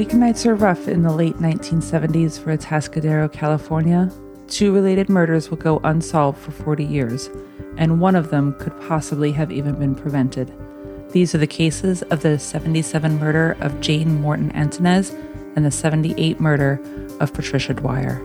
Weeknights are rough in the late 1970s for Atascadero, California. Two related murders will go unsolved for 40 years, and one of them could possibly have even been prevented. These are the cases of the 77 murder of Jane Morton Antunez and the 78 murder of Patricia Dwyer.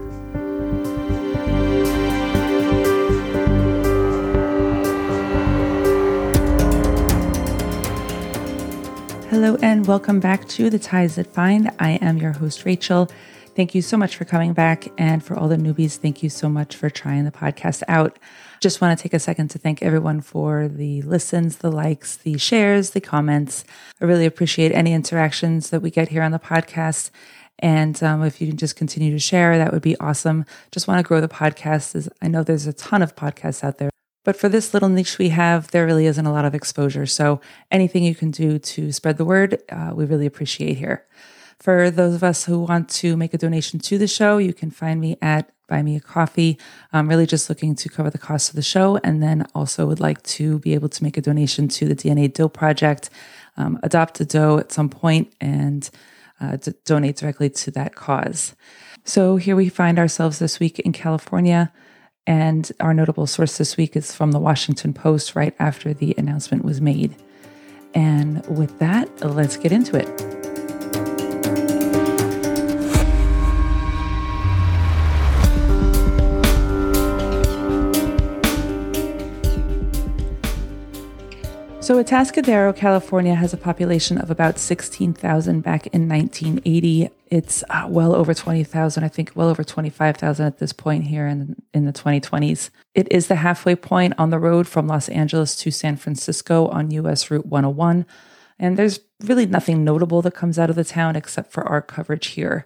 Hello, and welcome back to The Ties That Bind. I am your host, Rachel. Thank you so much for coming back. And for all the newbies, thank you so much for trying the podcast out. Just want to take a second to thank everyone for the listens, the likes, the shares, the comments. I really appreciate any interactions that we get here on the podcast. And um, if you can just continue to share, that would be awesome. Just want to grow the podcast. As I know there's a ton of podcasts out there. But for this little niche we have, there really isn't a lot of exposure. So anything you can do to spread the word, uh, we really appreciate here. For those of us who want to make a donation to the show, you can find me at Buy Me a Coffee. I'm really just looking to cover the cost of the show and then also would like to be able to make a donation to the DNA Doe Project, um, adopt a doe at some point and uh, to donate directly to that cause. So here we find ourselves this week in California. And our notable source this week is from the Washington Post right after the announcement was made. And with that, let's get into it. So, Atascadero, California has a population of about 16,000 back in 1980. It's uh, well over 20,000, I think well over 25,000 at this point here in, in the 2020s. It is the halfway point on the road from Los Angeles to San Francisco on US Route 101. And there's really nothing notable that comes out of the town except for our coverage here.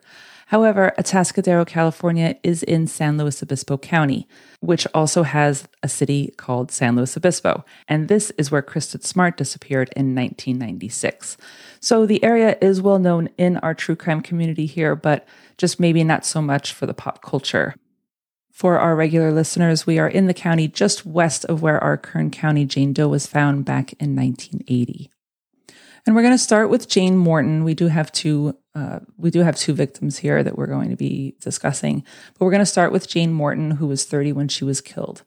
However, Atascadero, California is in San Luis Obispo County, which also has a city called San Luis Obispo. And this is where Kristen Smart disappeared in 1996. So the area is well known in our true crime community here, but just maybe not so much for the pop culture. For our regular listeners, we are in the county just west of where our Kern County Jane Doe was found back in 1980. And we're going to start with Jane Morton. We do have two uh, we do have two victims here that we're going to be discussing, but we're going to start with Jane Morton, who was 30 when she was killed.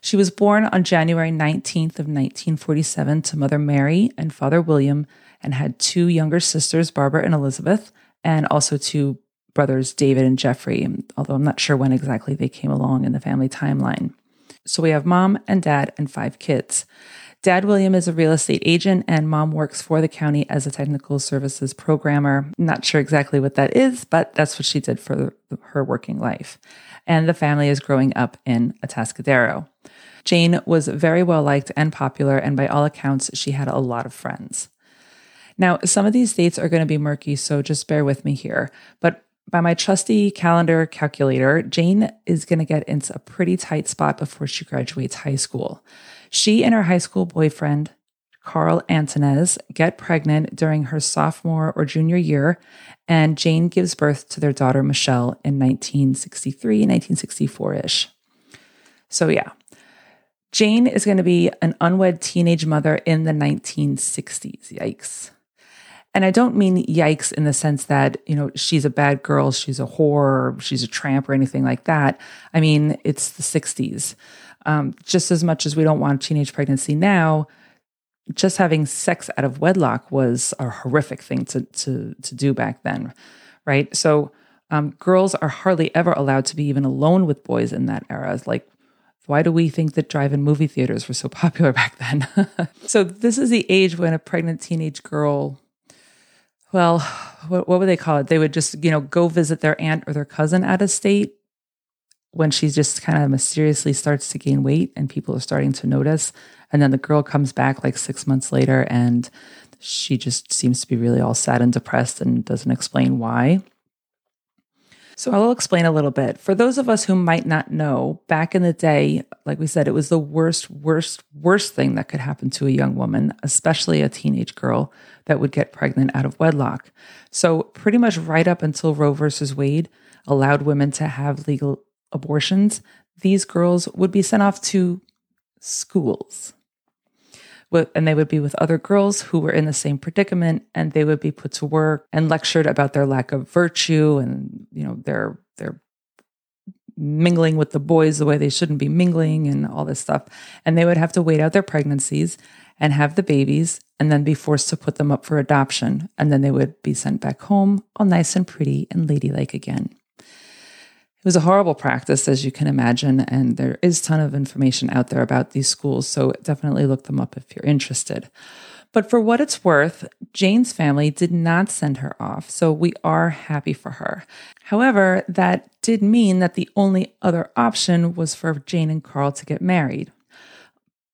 She was born on January 19th of 1947 to Mother Mary and Father William, and had two younger sisters, Barbara and Elizabeth, and also two brothers, David and Jeffrey. Although I'm not sure when exactly they came along in the family timeline. So we have mom and dad and five kids. Dad William is a real estate agent, and mom works for the county as a technical services programmer. Not sure exactly what that is, but that's what she did for her working life. And the family is growing up in Atascadero. Jane was very well liked and popular, and by all accounts, she had a lot of friends. Now, some of these dates are going to be murky, so just bear with me here. But by my trusty calendar calculator, Jane is going to get into a pretty tight spot before she graduates high school. She and her high school boyfriend, Carl Antunez, get pregnant during her sophomore or junior year, and Jane gives birth to their daughter Michelle in 1963, 1964 ish. So, yeah, Jane is going to be an unwed teenage mother in the 1960s. Yikes. And I don't mean yikes in the sense that, you know, she's a bad girl, she's a whore, she's a tramp or anything like that. I mean, it's the 60s. Um, just as much as we don't want teenage pregnancy now, just having sex out of wedlock was a horrific thing to to to do back then, right? So um, girls are hardly ever allowed to be even alone with boys in that era. Like, why do we think that drive-in movie theaters were so popular back then? so this is the age when a pregnant teenage girl well, what, what would they call it? They would just, you know, go visit their aunt or their cousin out of state when she just kind of mysteriously starts to gain weight and people are starting to notice. And then the girl comes back like six months later and she just seems to be really all sad and depressed and doesn't explain why. So I'll explain a little bit. For those of us who might not know, back in the day, like we said, it was the worst, worst, worst thing that could happen to a young woman, especially a teenage girl that would get pregnant out of wedlock. So pretty much right up until Roe versus Wade allowed women to have legal abortions, these girls would be sent off to schools. And they would be with other girls who were in the same predicament and they would be put to work and lectured about their lack of virtue and you know their their mingling with the boys the way they shouldn't be mingling and all this stuff. And they would have to wait out their pregnancies and have the babies and then be forced to put them up for adoption. And then they would be sent back home all nice and pretty and ladylike again was a horrible practice, as you can imagine, and there is a ton of information out there about these schools, so definitely look them up if you're interested. But for what it's worth, Jane's family did not send her off, so we are happy for her. However, that did mean that the only other option was for Jane and Carl to get married.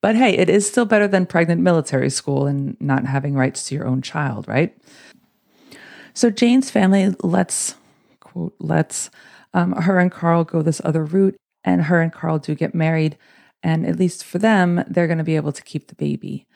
But hey, it is still better than pregnant military school and not having rights to your own child, right? So Jane's family lets, quote, lets um, her and Carl go this other route, and her and Carl do get married. And at least for them, they're going to be able to keep the baby.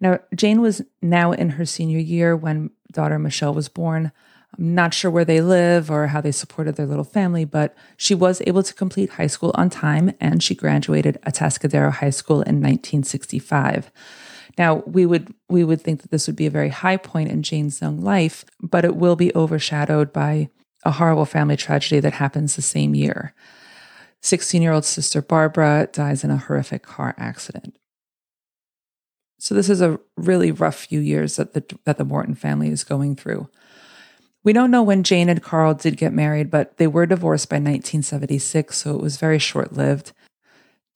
Now, Jane was now in her senior year when daughter Michelle was born. I'm not sure where they live or how they supported their little family, but she was able to complete high school on time and she graduated Atascadero High School in 1965. Now, we would we would think that this would be a very high point in Jane's young life, but it will be overshadowed by a horrible family tragedy that happens the same year. 16 year old sister Barbara dies in a horrific car accident. So, this is a really rough few years that the, that the Morton family is going through. We don't know when Jane and Carl did get married, but they were divorced by 1976, so it was very short lived.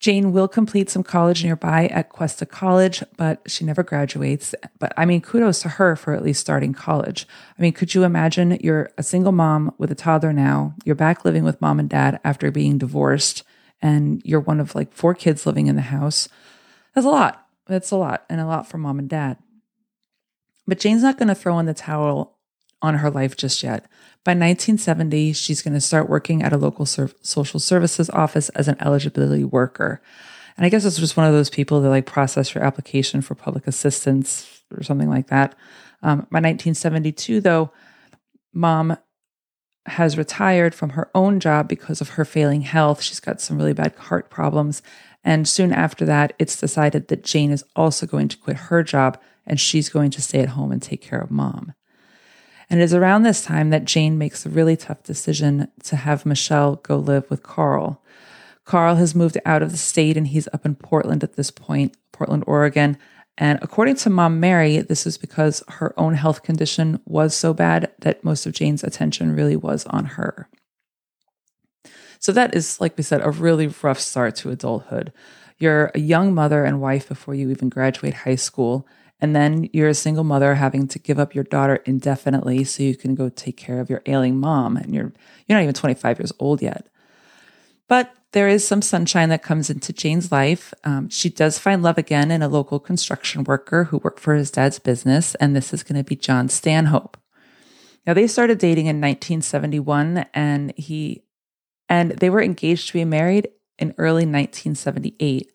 Jane will complete some college nearby at Cuesta College, but she never graduates. But I mean, kudos to her for at least starting college. I mean, could you imagine you're a single mom with a toddler now, you're back living with mom and dad after being divorced, and you're one of like four kids living in the house? That's a lot. That's a lot, and a lot for mom and dad. But Jane's not going to throw in the towel on her life just yet. By 1970, she's going to start working at a local social services office as an eligibility worker. And I guess it's just one of those people that like process your application for public assistance or something like that. Um, by 1972, though, mom has retired from her own job because of her failing health. She's got some really bad heart problems. And soon after that, it's decided that Jane is also going to quit her job and she's going to stay at home and take care of mom. And it is around this time that Jane makes a really tough decision to have Michelle go live with Carl. Carl has moved out of the state and he's up in Portland at this point, Portland, Oregon. And according to mom Mary, this is because her own health condition was so bad that most of Jane's attention really was on her. So that is, like we said, a really rough start to adulthood. You're a young mother and wife before you even graduate high school. And then you're a single mother having to give up your daughter indefinitely so you can go take care of your ailing mom. And you're you're not even 25 years old yet. But there is some sunshine that comes into Jane's life. Um, she does find love again in a local construction worker who worked for his dad's business, and this is going to be John Stanhope. Now they started dating in 1971, and he and they were engaged to be married in early 1978.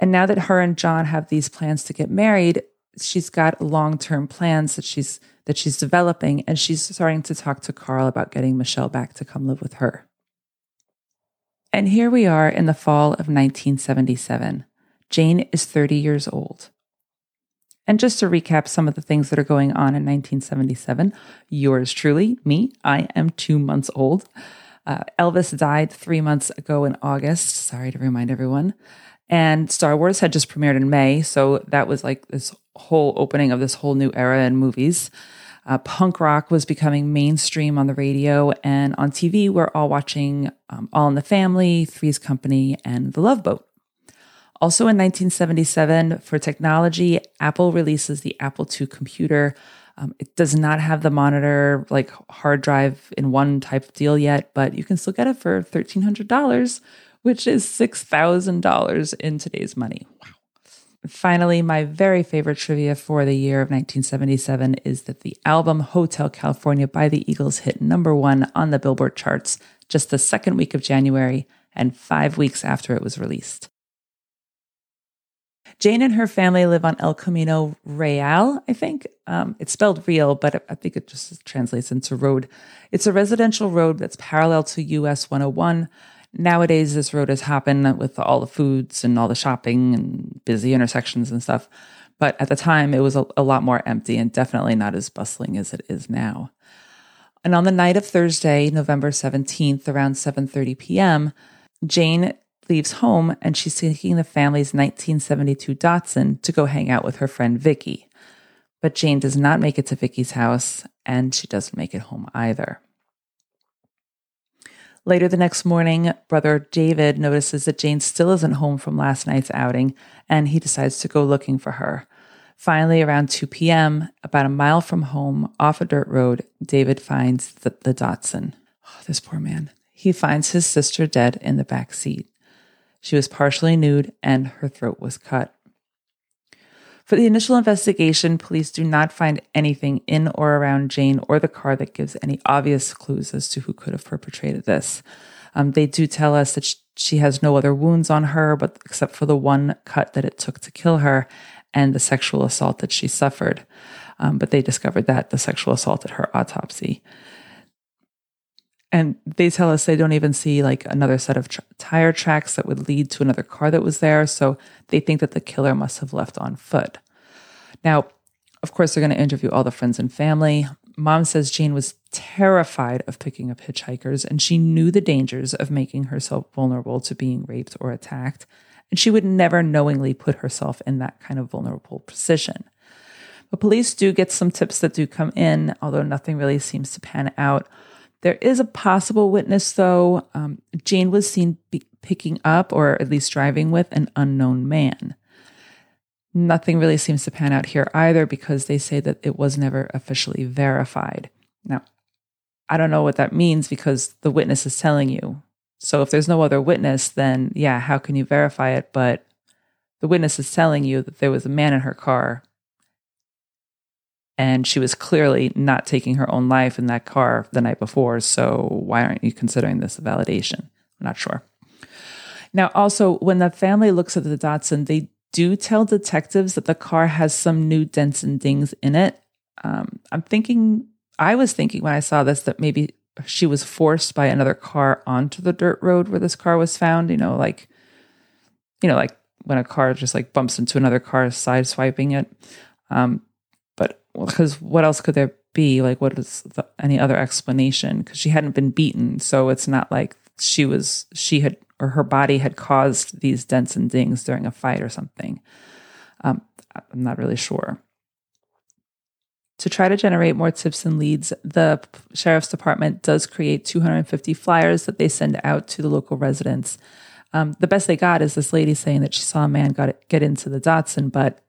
And now that her and John have these plans to get married, she's got long-term plans that she's that she's developing and she's starting to talk to Carl about getting Michelle back to come live with her. And here we are in the fall of 1977. Jane is 30 years old. And just to recap some of the things that are going on in 1977, yours truly, me, I am two months old. Uh, Elvis died three months ago in August. Sorry to remind everyone. And Star Wars had just premiered in May. So that was like this whole opening of this whole new era in movies. Uh, punk rock was becoming mainstream on the radio and on TV. We're all watching um, All in the Family, Three's Company, and The Love Boat. Also in 1977, for technology, Apple releases the Apple II computer. Um, it does not have the monitor, like hard drive in one type deal yet, but you can still get it for $1,300, which is $6,000 in today's money. Wow. Finally, my very favorite trivia for the year of 1977 is that the album Hotel California by the Eagles hit number one on the Billboard charts just the second week of January and five weeks after it was released. Jane and her family live on El Camino Real, I think. Um, it's spelled real, but I think it just translates into road. It's a residential road that's parallel to US 101 Nowadays, this road has happened with all the foods and all the shopping and busy intersections and stuff. But at the time, it was a, a lot more empty and definitely not as bustling as it is now. And on the night of Thursday, November 17th, around 7:30 p.m., Jane leaves home and she's taking the family's 1972 Datsun to go hang out with her friend Vicky. But Jane does not make it to Vicky's house and she doesn't make it home either. Later the next morning, brother David notices that Jane still isn't home from last night's outing and he decides to go looking for her. Finally, around 2 p.m., about a mile from home, off a dirt road, David finds the, the Datsun. Oh, this poor man. He finds his sister dead in the back seat. She was partially nude and her throat was cut. For the initial investigation, police do not find anything in or around Jane or the car that gives any obvious clues as to who could have perpetrated this. Um, they do tell us that she has no other wounds on her, but except for the one cut that it took to kill her and the sexual assault that she suffered. Um, but they discovered that the sexual assault at her autopsy. And they tell us they don't even see like another set of tire tracks that would lead to another car that was there. So they think that the killer must have left on foot. Now, of course, they're going to interview all the friends and family. Mom says Jane was terrified of picking up hitchhikers and she knew the dangers of making herself vulnerable to being raped or attacked. And she would never knowingly put herself in that kind of vulnerable position. But police do get some tips that do come in, although nothing really seems to pan out. There is a possible witness, though. Um, Jane was seen picking up, or at least driving with, an unknown man. Nothing really seems to pan out here either because they say that it was never officially verified. Now, I don't know what that means because the witness is telling you. So if there's no other witness, then yeah, how can you verify it? But the witness is telling you that there was a man in her car and she was clearly not taking her own life in that car the night before. So why aren't you considering this a validation? I'm not sure. Now, also, when the family looks at the Datsun, they do tell detectives that the car has some new dents and dings in it. Um, I'm thinking, I was thinking when I saw this that maybe she was forced by another car onto the dirt road where this car was found. You know, like, you know, like when a car just like bumps into another car, side swiping it. Um, because what else could there be? Like, what is the, any other explanation? Because she hadn't been beaten, so it's not like she was she had or her body had caused these dents and dings during a fight or something. Um, I'm not really sure. To try to generate more tips and leads, the sheriff's department does create 250 flyers that they send out to the local residents. Um, the best they got is this lady saying that she saw a man got get into the Datsun, but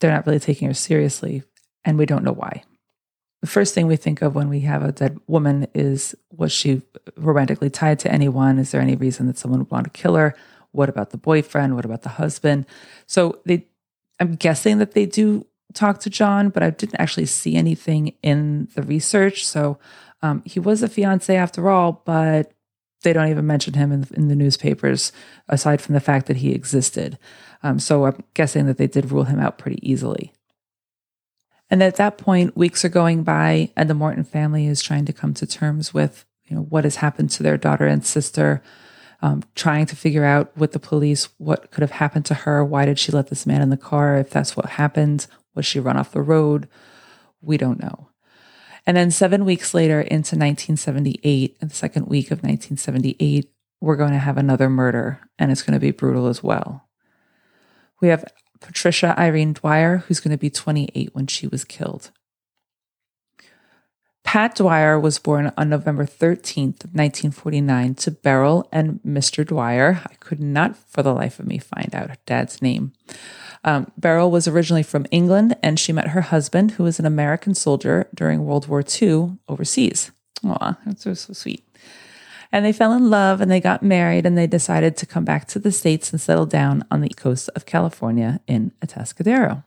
they're not really taking her seriously and we don't know why. The first thing we think of when we have a dead woman is was she romantically tied to anyone? Is there any reason that someone would want to kill her? What about the boyfriend? What about the husband? So they I'm guessing that they do talk to John, but I didn't actually see anything in the research. So um, he was a fiance after all, but they don't even mention him in, in the newspapers aside from the fact that he existed. Um, so I'm guessing that they did rule him out pretty easily. And at that point, weeks are going by, and the Morton family is trying to come to terms with, you know, what has happened to their daughter and sister, um, trying to figure out with the police what could have happened to her. Why did she let this man in the car? If that's what happened, was she run off the road? We don't know. And then seven weeks later, into 1978, in the second week of 1978, we're going to have another murder, and it's going to be brutal as well. We have Patricia Irene Dwyer, who's going to be 28 when she was killed. Pat Dwyer was born on November 13th, 1949, to Beryl and Mr. Dwyer. I could not for the life of me find out dad's name. Um, Beryl was originally from England and she met her husband, who was an American soldier during World War II overseas. Aw, that's so, so sweet. And they fell in love and they got married and they decided to come back to the States and settle down on the coast of California in Atascadero.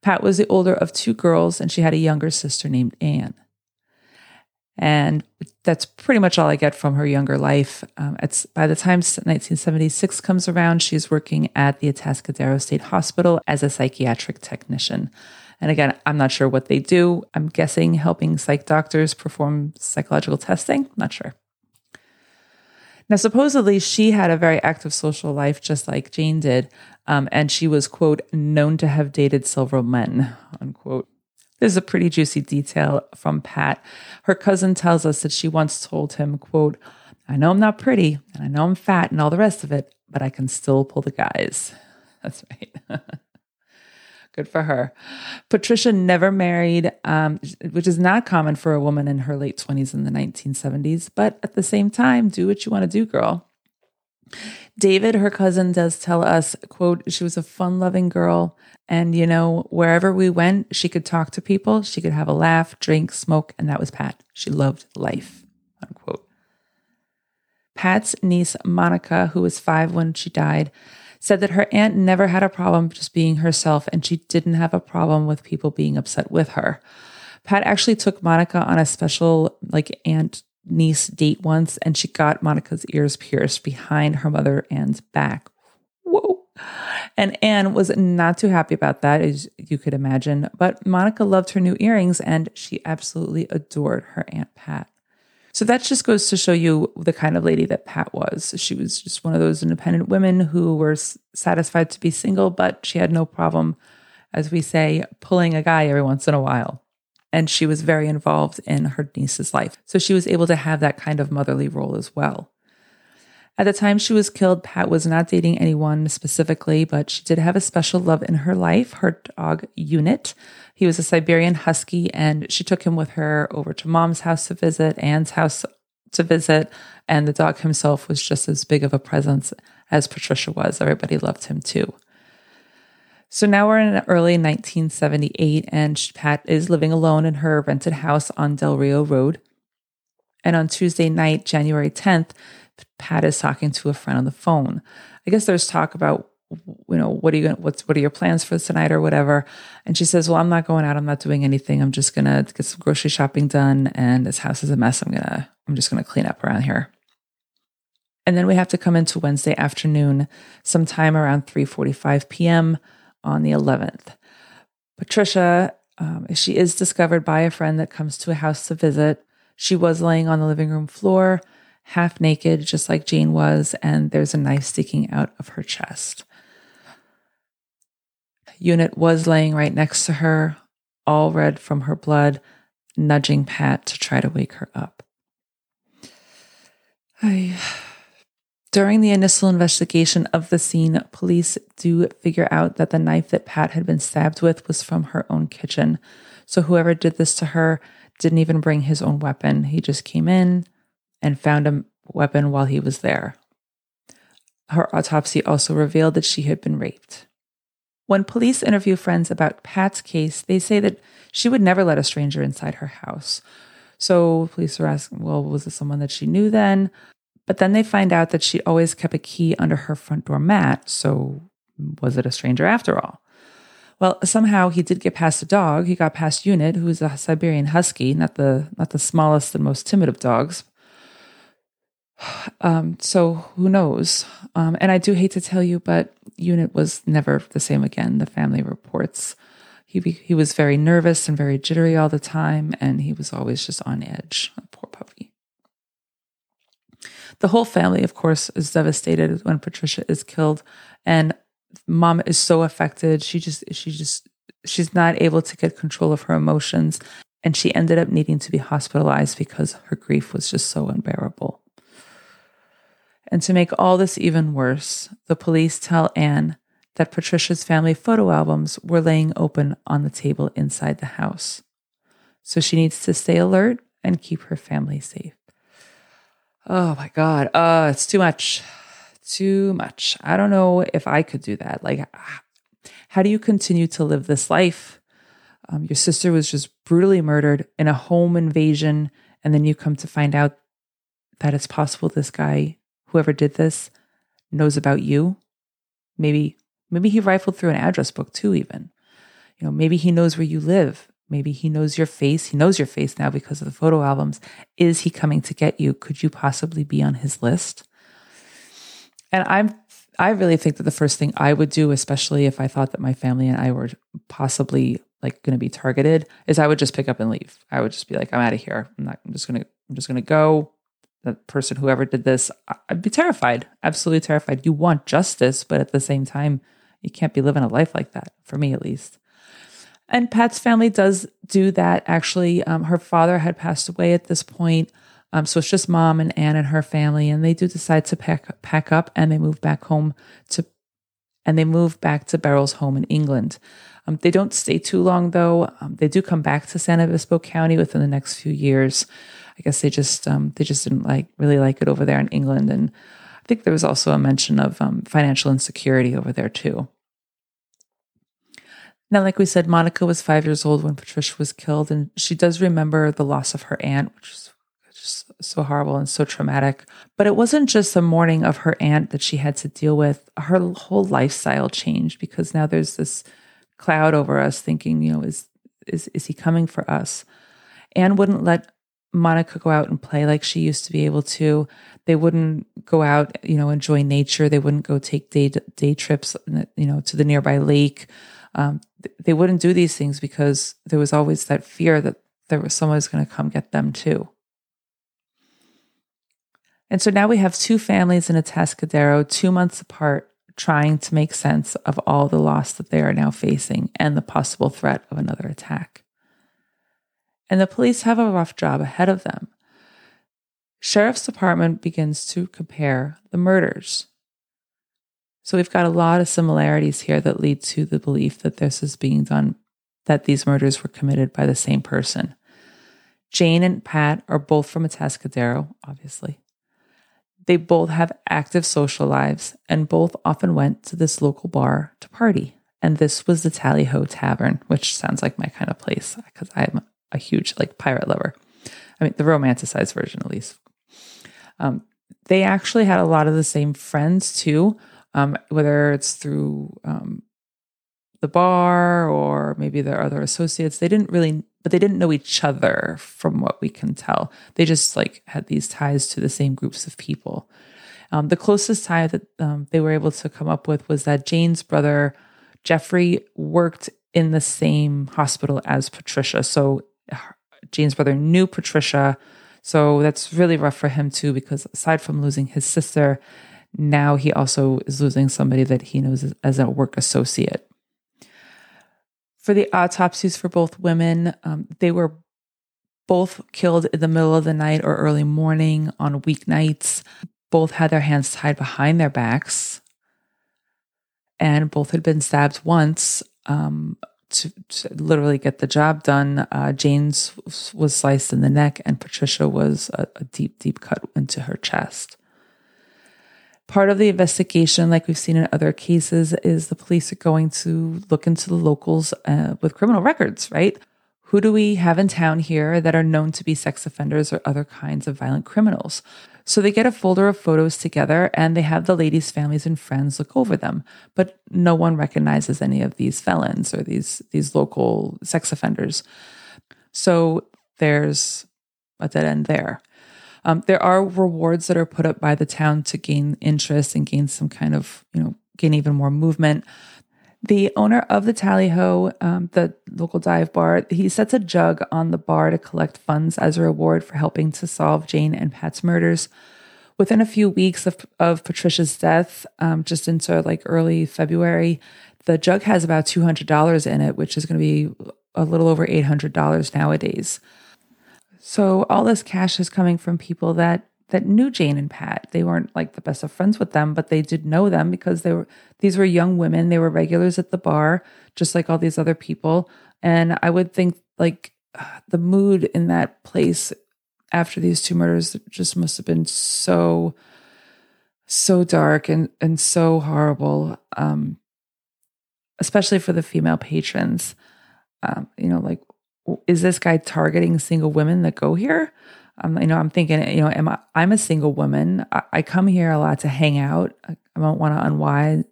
Pat was the older of two girls and she had a younger sister named Anne. And that's pretty much all I get from her younger life. Um, by the time 1976 comes around, she's working at the Atascadero State Hospital as a psychiatric technician. And again, I'm not sure what they do. I'm guessing helping psych doctors perform psychological testing. Not sure. Now, supposedly, she had a very active social life, just like Jane did. Um, and she was, quote, known to have dated several men, unquote. This is a pretty juicy detail from Pat. Her cousin tells us that she once told him, quote, I know I'm not pretty and I know I'm fat and all the rest of it, but I can still pull the guys. That's right. Good for her. Patricia never married, um, which is not common for a woman in her late 20s in the 1970s. But at the same time, do what you want to do, girl. David, her cousin, does tell us, quote, she was a fun loving girl. And, you know, wherever we went, she could talk to people, she could have a laugh, drink, smoke, and that was Pat. She loved life, unquote. Pat's niece, Monica, who was five when she died, said that her aunt never had a problem just being herself and she didn't have a problem with people being upset with her. Pat actually took Monica on a special, like, aunt niece date once and she got Monica's ears pierced behind her mother Anne's back. Whoa. And Anne was not too happy about that, as you could imagine. But Monica loved her new earrings and she absolutely adored her Aunt Pat. So that just goes to show you the kind of lady that Pat was. She was just one of those independent women who were satisfied to be single, but she had no problem, as we say, pulling a guy every once in a while. And she was very involved in her niece's life. So she was able to have that kind of motherly role as well. At the time she was killed, Pat was not dating anyone specifically, but she did have a special love in her life, her dog Unit. He was a Siberian Husky, and she took him with her over to mom's house to visit, Anne's house to visit, and the dog himself was just as big of a presence as Patricia was. Everybody loved him too. So now we're in early 1978, and Pat is living alone in her rented house on Del Rio Road. And on Tuesday night, January 10th, Pat is talking to a friend on the phone. I guess there's talk about, you know, what are you going what's what are your plans for tonight or whatever. And she says, Well, I'm not going out, I'm not doing anything. I'm just gonna get some grocery shopping done and this house is a mess. I'm gonna I'm just gonna clean up around here. And then we have to come into Wednesday afternoon, sometime around 3:45 p.m. on the 11th. Patricia, um, she is discovered by a friend that comes to a house to visit. She was laying on the living room floor half naked, just like Jane was, and there's a knife sticking out of her chest. Unit was laying right next to her, all red from her blood, nudging Pat to try to wake her up. I, during the initial investigation of the scene, police do figure out that the knife that Pat had been stabbed with was from her own kitchen. So whoever did this to her didn't even bring his own weapon. He just came in, and found a weapon while he was there. Her autopsy also revealed that she had been raped. When police interview friends about Pat's case, they say that she would never let a stranger inside her house. So police are asking, well, was it someone that she knew then? But then they find out that she always kept a key under her front door mat. So was it a stranger after all? Well, somehow he did get past the dog. He got past Unit, who is a Siberian Husky, not the not the smallest and most timid of dogs. Um, so who knows? Um, and I do hate to tell you, but Unit was never the same again. The family reports he he was very nervous and very jittery all the time, and he was always just on edge. Poor puppy. The whole family, of course, is devastated when Patricia is killed, and mom is so affected. She just she just she's not able to get control of her emotions, and she ended up needing to be hospitalized because her grief was just so unbearable. And to make all this even worse, the police tell Anne that Patricia's family photo albums were laying open on the table inside the house. So she needs to stay alert and keep her family safe. Oh my God. Uh, it's too much. Too much. I don't know if I could do that. Like, how do you continue to live this life? Um, your sister was just brutally murdered in a home invasion, and then you come to find out that it's possible this guy whoever did this knows about you. Maybe maybe he rifled through an address book too even. You know, maybe he knows where you live. Maybe he knows your face. He knows your face now because of the photo albums. Is he coming to get you? Could you possibly be on his list? And I'm I really think that the first thing I would do, especially if I thought that my family and I were possibly like going to be targeted, is I would just pick up and leave. I would just be like, I'm out of here. I'm not. I'm just gonna. I'm just gonna go the person, whoever did this, I'd be terrified, absolutely terrified. You want justice, but at the same time, You can't be living a life like that, for me at least. And Pat's family does do that. Actually, um, her father had passed away at this point. Um, so it's just mom and Anne and her family, and they do decide to pack pack up and they move back home to, and they move back to Beryl's home in England. Um, they don't stay too long though. Um, they do come back to San Obispo County within the next few years. I guess they just um, they just didn't like really like it over there in England, and I think there was also a mention of um, financial insecurity over there too. Now, like we said, Monica was five years old when Patricia was killed, and she does remember the loss of her aunt, which is just so horrible and so traumatic. But it wasn't just the mourning of her aunt that she had to deal with. Her whole lifestyle changed because now there's this cloud over us thinking, you know, is is is he coming for us? Anne wouldn't let Monica go out and play like she used to be able to. They wouldn't go out, you know, enjoy nature. They wouldn't go take day day trips, you know, to the nearby lake um, they wouldn't do these things because there was always that fear that there was someone going to come get them too. And so now we have two families in Atascadero, two months apart, trying to make sense of all the loss that they are now facing and the possible threat of another attack. And the police have a rough job ahead of them. Sheriff's Department begins to compare the murders. So we've got a lot of similarities here that lead to the belief that this is being done, that these murders were committed by the same person. Jane and Pat are both from Atascadero, obviously. They both have active social lives and both often went to this local bar to party. And this was the Tally Ho Tavern, which sounds like my kind of place because I'm a huge like pirate lover. I mean, the romanticized version, at least. Um, they actually had a lot of the same friends too, um, whether it's through um, the bar or maybe their other associates. They didn't really, but they didn't know each other from what we can tell. They just like had these ties to the same groups of people. Um, the closest tie that um, they were able to come up with was that Jane's brother, Jeffrey, worked in the same hospital as Patricia. So Jane's brother knew Patricia. So that's really rough for him too, because aside from losing his sister, now he also is losing somebody that he knows as a work associate. For the autopsies for both women, um, they were both killed in the middle of the night or early morning on weeknights. Both had their hands tied behind their backs, and both had been stabbed once um, to, to, literally get the job done. Uh, Jane's was sliced in the neck, and Patricia was a, a deep, deep cut into her chest. Part of the investigation, like we've seen in other cases, is the police are going to look into the locals uh, with criminal records, right? Who do we have in town here that are known to be sex offenders or other kinds of violent criminals? So they get a folder of photos together and they have the ladies' families and friends look over them. But no one recognizes any of these felons or these, these local sex offenders. So there's a dead end there. Um, there are rewards that are put up by the town to gain interest and gain some kind of, you know, gain even more movement. The owner of the Tally Ho, um, the local dive bar, he sets a jug on the bar to collect funds as a reward for helping to solve Jane and Pat's murders. Within a few weeks of, of Patricia's death, um, just into like early February, the jug has about $200 in it, which is going to be a little over $800 nowadays. So all this cash is coming from people that that knew Jane and Pat. They weren't like the best of friends with them, but they did know them because they were these were young women. They were regulars at the bar, just like all these other people. And I would think like the mood in that place after these two murders just must have been so so dark and and so horrible um especially for the female patrons um you know like is this guy targeting single women that go here? Um, you know, I'm thinking, you know, am I, I'm a single woman. I, I come here a lot to hang out. I, I don't want to unwind.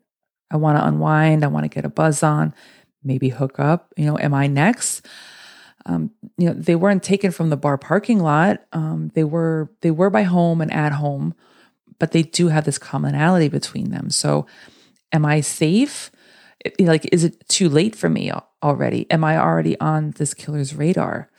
I want to unwind. I want to get a buzz on, maybe hook up. You know, am I next? Um, you know, they weren't taken from the bar parking lot. Um, they were they were by home and at home, but they do have this commonality between them. So, am I safe? Like, is it too late for me? already? Am I already on this killer's radar?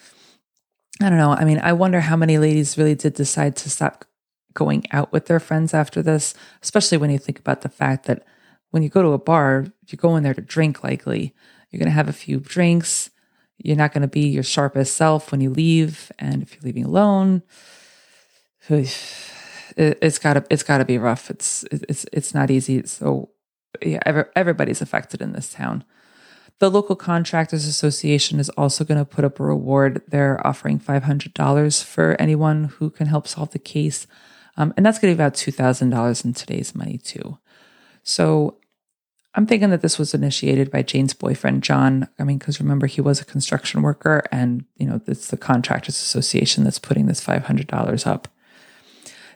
I don't know. I mean, I wonder how many ladies really did decide to stop going out with their friends after this, especially when you think about the fact that when you go to a bar, you go in there to drink likely. You're going to have a few drinks. You're not going to be your sharpest self when you leave. And if you're leaving alone, it's gotta it's gotta be rough. It's it's it's not easy. So yeah, everybody's affected in this town. The local contractors association is also going to put up a reward. They're offering five hundred dollars for anyone who can help solve the case, um, and that's going to be about two thousand dollars in today's money too. So I'm thinking that this was initiated by Jane's boyfriend, John. I mean, because remember, he was a construction worker, and, you know, it's the Contractors Association that's putting this $500 up.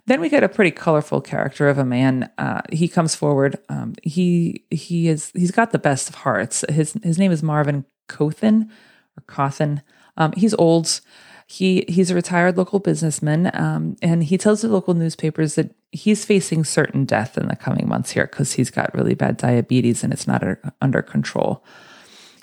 Then we get a pretty colorful character of a man. Uh, he comes forward. Um, he he is he's got the best of hearts. His his name is Marvin Cothin or Cothin. Um, he's old. He he's a retired local businessman, um, and he tells the local newspapers that he's facing certain death in the coming months here because he's got really bad diabetes and it's not a, under control.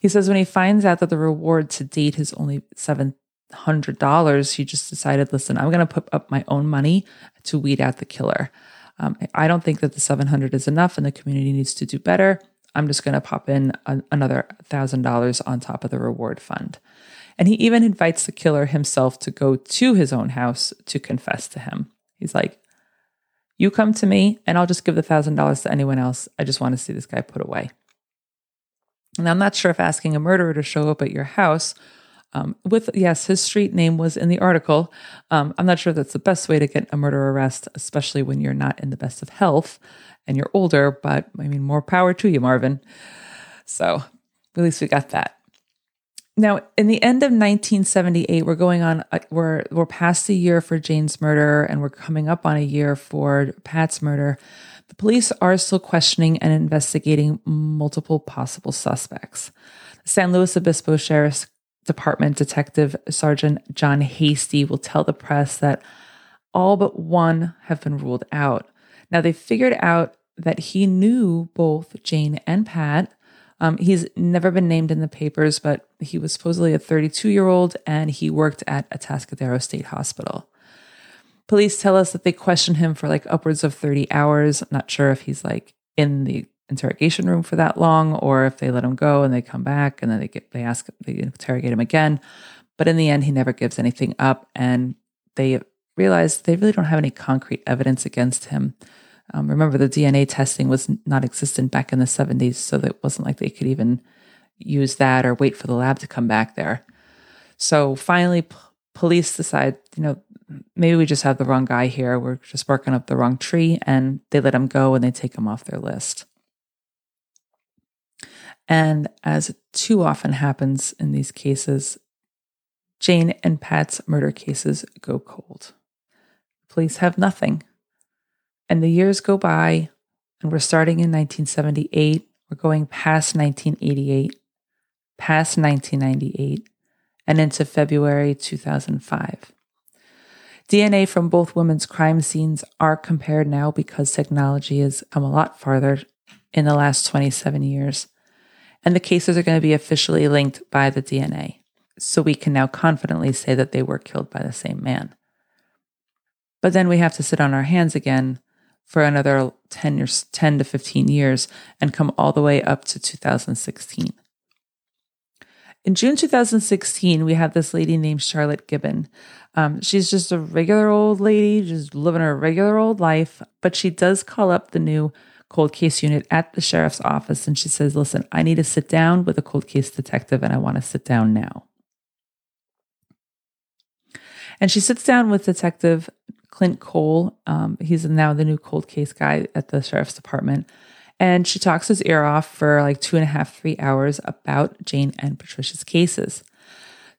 He says when he finds out that the reward to date is only seven hundred dollars, he just decided, listen, I'm going to put up my own money to weed out the killer. Um, I don't think that the seven hundred is enough, and the community needs to do better. I'm just going to pop in another thousand dollars on top of the reward fund. And he even invites the killer himself to go to his own house to confess to him. He's like, You come to me, and I'll just give the thousand dollars to anyone else. I just want to see this guy put away. Now, I'm not sure if asking a murderer to show up at your house um, with, yes, his street name was in the article. Um, I'm not sure that's the best way to get a murder arrest, especially when you're not in the best of health and you're older, but I mean, more power to you, Marvin. So at least we got that. Now, in the end of 1978, we're going on, uh, we're, we're past the year for Jane's murder and we're coming up on a year for Pat's murder. The police are still questioning and investigating multiple possible suspects. San Luis Obispo Sheriff's Department Detective Sergeant John Hasty will tell the press that all but one have been ruled out. Now, they figured out that he knew both Jane and Pat um, he's never been named in the papers, but he was supposedly a 32 year old and he worked at Atascadero State Hospital. Police tell us that they questioned him for like upwards of 30 hours. Not sure if he's like in the interrogation room for that long or if they let him go and they come back and then they get they ask they interrogate him again. But in the end, he never gives anything up and they realize they really don't have any concrete evidence against him. Um, remember, the DNA testing was not existent back in the 70s, so it wasn't like they could even use that or wait for the lab to come back there. So finally, p- police decide, you know, maybe we just have the wrong guy here. We're just barking up the wrong tree, and they let him go and they take him off their list. And as too often happens in these cases, Jane and Pat's murder cases go cold. Police have nothing. And the years go by, and we're starting in 1978. We're going past 1988, past 1998, and into February 2005. DNA from both women's crime scenes are compared now because technology has come a lot farther in the last 27 years. And the cases are going to be officially linked by the DNA. So we can now confidently say that they were killed by the same man. But then we have to sit on our hands again for another 10 years, 10 to 15 years and come all the way up to 2016. In June 2016, we have this lady named Charlotte Gibbon. Um, she's just a regular old lady, just living her regular old life, but she does call up the new cold case unit at the sheriff's office and she says, Listen, I need to sit down with a cold case detective and I want to sit down now. And she sits down with Detective Clint Cole. Um, he's now the new cold case guy at the sheriff's department. And she talks his ear off for like two and a half, three hours about Jane and Patricia's cases.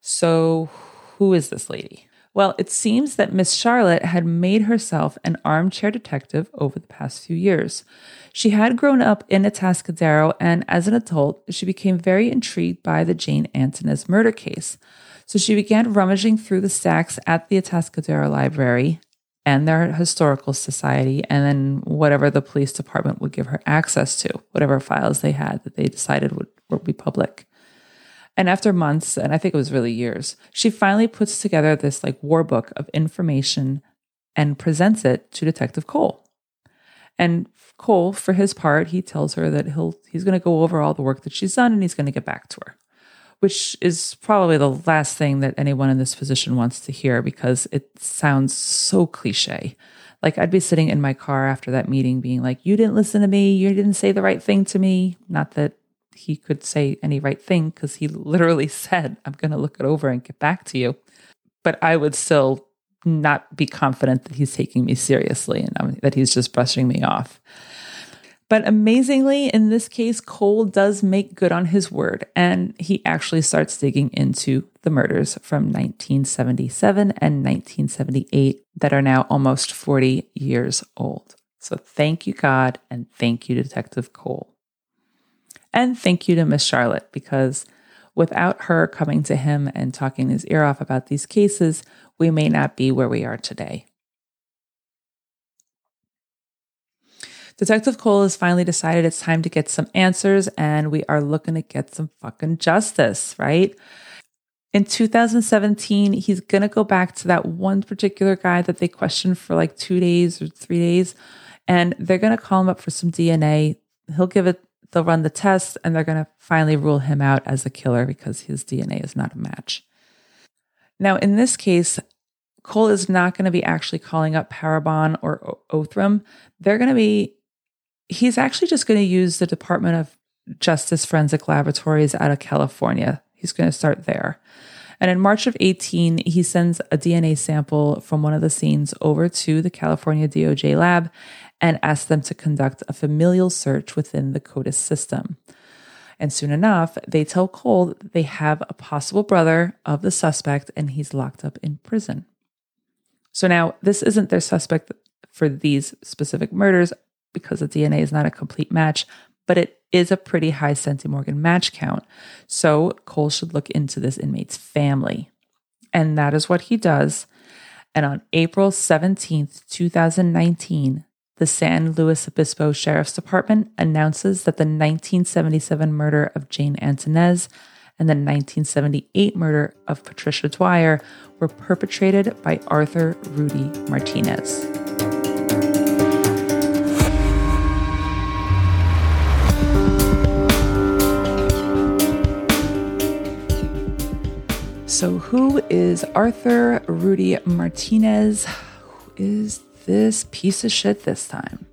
So, who is this lady? Well, it seems that Miss Charlotte had made herself an armchair detective over the past few years. She had grown up in Atascadero, and as an adult, she became very intrigued by the Jane Antunez murder case. So she began rummaging through the stacks at the Atascadero Library and their historical society, and then whatever the police department would give her access to, whatever files they had that they decided would, would be public. And after months, and I think it was really years, she finally puts together this like war book of information and presents it to Detective Cole. And Cole, for his part, he tells her that he'll he's going to go over all the work that she's done and he's going to get back to her, which is probably the last thing that anyone in this position wants to hear because it sounds so cliche. Like I'd be sitting in my car after that meeting being like, "You didn't listen to me. You didn't say the right thing to me." Not that he could say any right thing because he literally said, "I'm going to look it over and get back to you." But I would still not be confident that he's taking me seriously and um, that he's just brushing me off. But amazingly, in this case, Cole does make good on his word and he actually starts digging into the murders from 1977 and 1978 that are now almost 40 years old. So thank you, God, and thank you, Detective Cole. And thank you to Miss Charlotte because without her coming to him and talking his ear off about these cases, we may not be where we are today. Detective Cole has finally decided it's time to get some answers and we are looking to get some fucking justice, right? In 2017, he's to go back to that one particular guy that they questioned for like two days or three days, and they're to call him up for some DNA. He'll give it, they'll run the test, and they're going to finally rule him out as a killer because his DNA is not a match. Now, in this case, Cole is not going to be actually calling up Parabon or Othram. They're going to be, he's actually just going to use the Department of Justice Forensic Laboratories out of California. He's going to start there. And in March of 18, he sends a DNA sample from one of the scenes over to the California DOJ lab and asks them to conduct a familial search within the CODIS system. And soon enough, they tell Cole that they have a possible brother of the suspect and he's locked up in prison. So now this isn't their suspect for these specific murders because the DNA is not a complete match, but it is a pretty high centimorgan match count. So Cole should look into this inmate's family. And that is what he does. And on April 17th, 2019, the San Luis Obispo Sheriff's Department announces that the 1977 murder of Jane Antunez and the 1978 murder of Patricia Dwyer were perpetrated by Arthur Rudy Martinez. So, who is Arthur Rudy Martinez? Who is this piece of shit this time?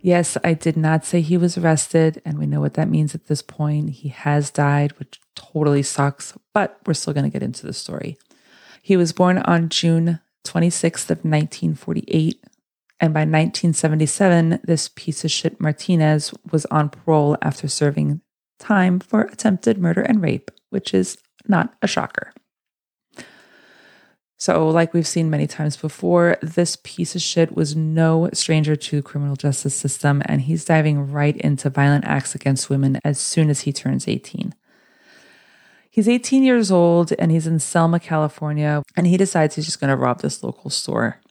Yes, I did not say he was arrested, and we know what that means at this point. He has died, which totally sucks, but we're still going to get into the story. He was born on June 26th of 1948, and by 1977, this piece of shit Martinez was on parole after serving time for attempted murder and rape, which is not a shocker. So, like we've seen many times before, this piece of shit was no stranger to the criminal justice system, and he's diving right into violent acts against women as soon as he turns 18. He's 18 years old and he's in Selma, California, and he decides he's just going to rob this local store.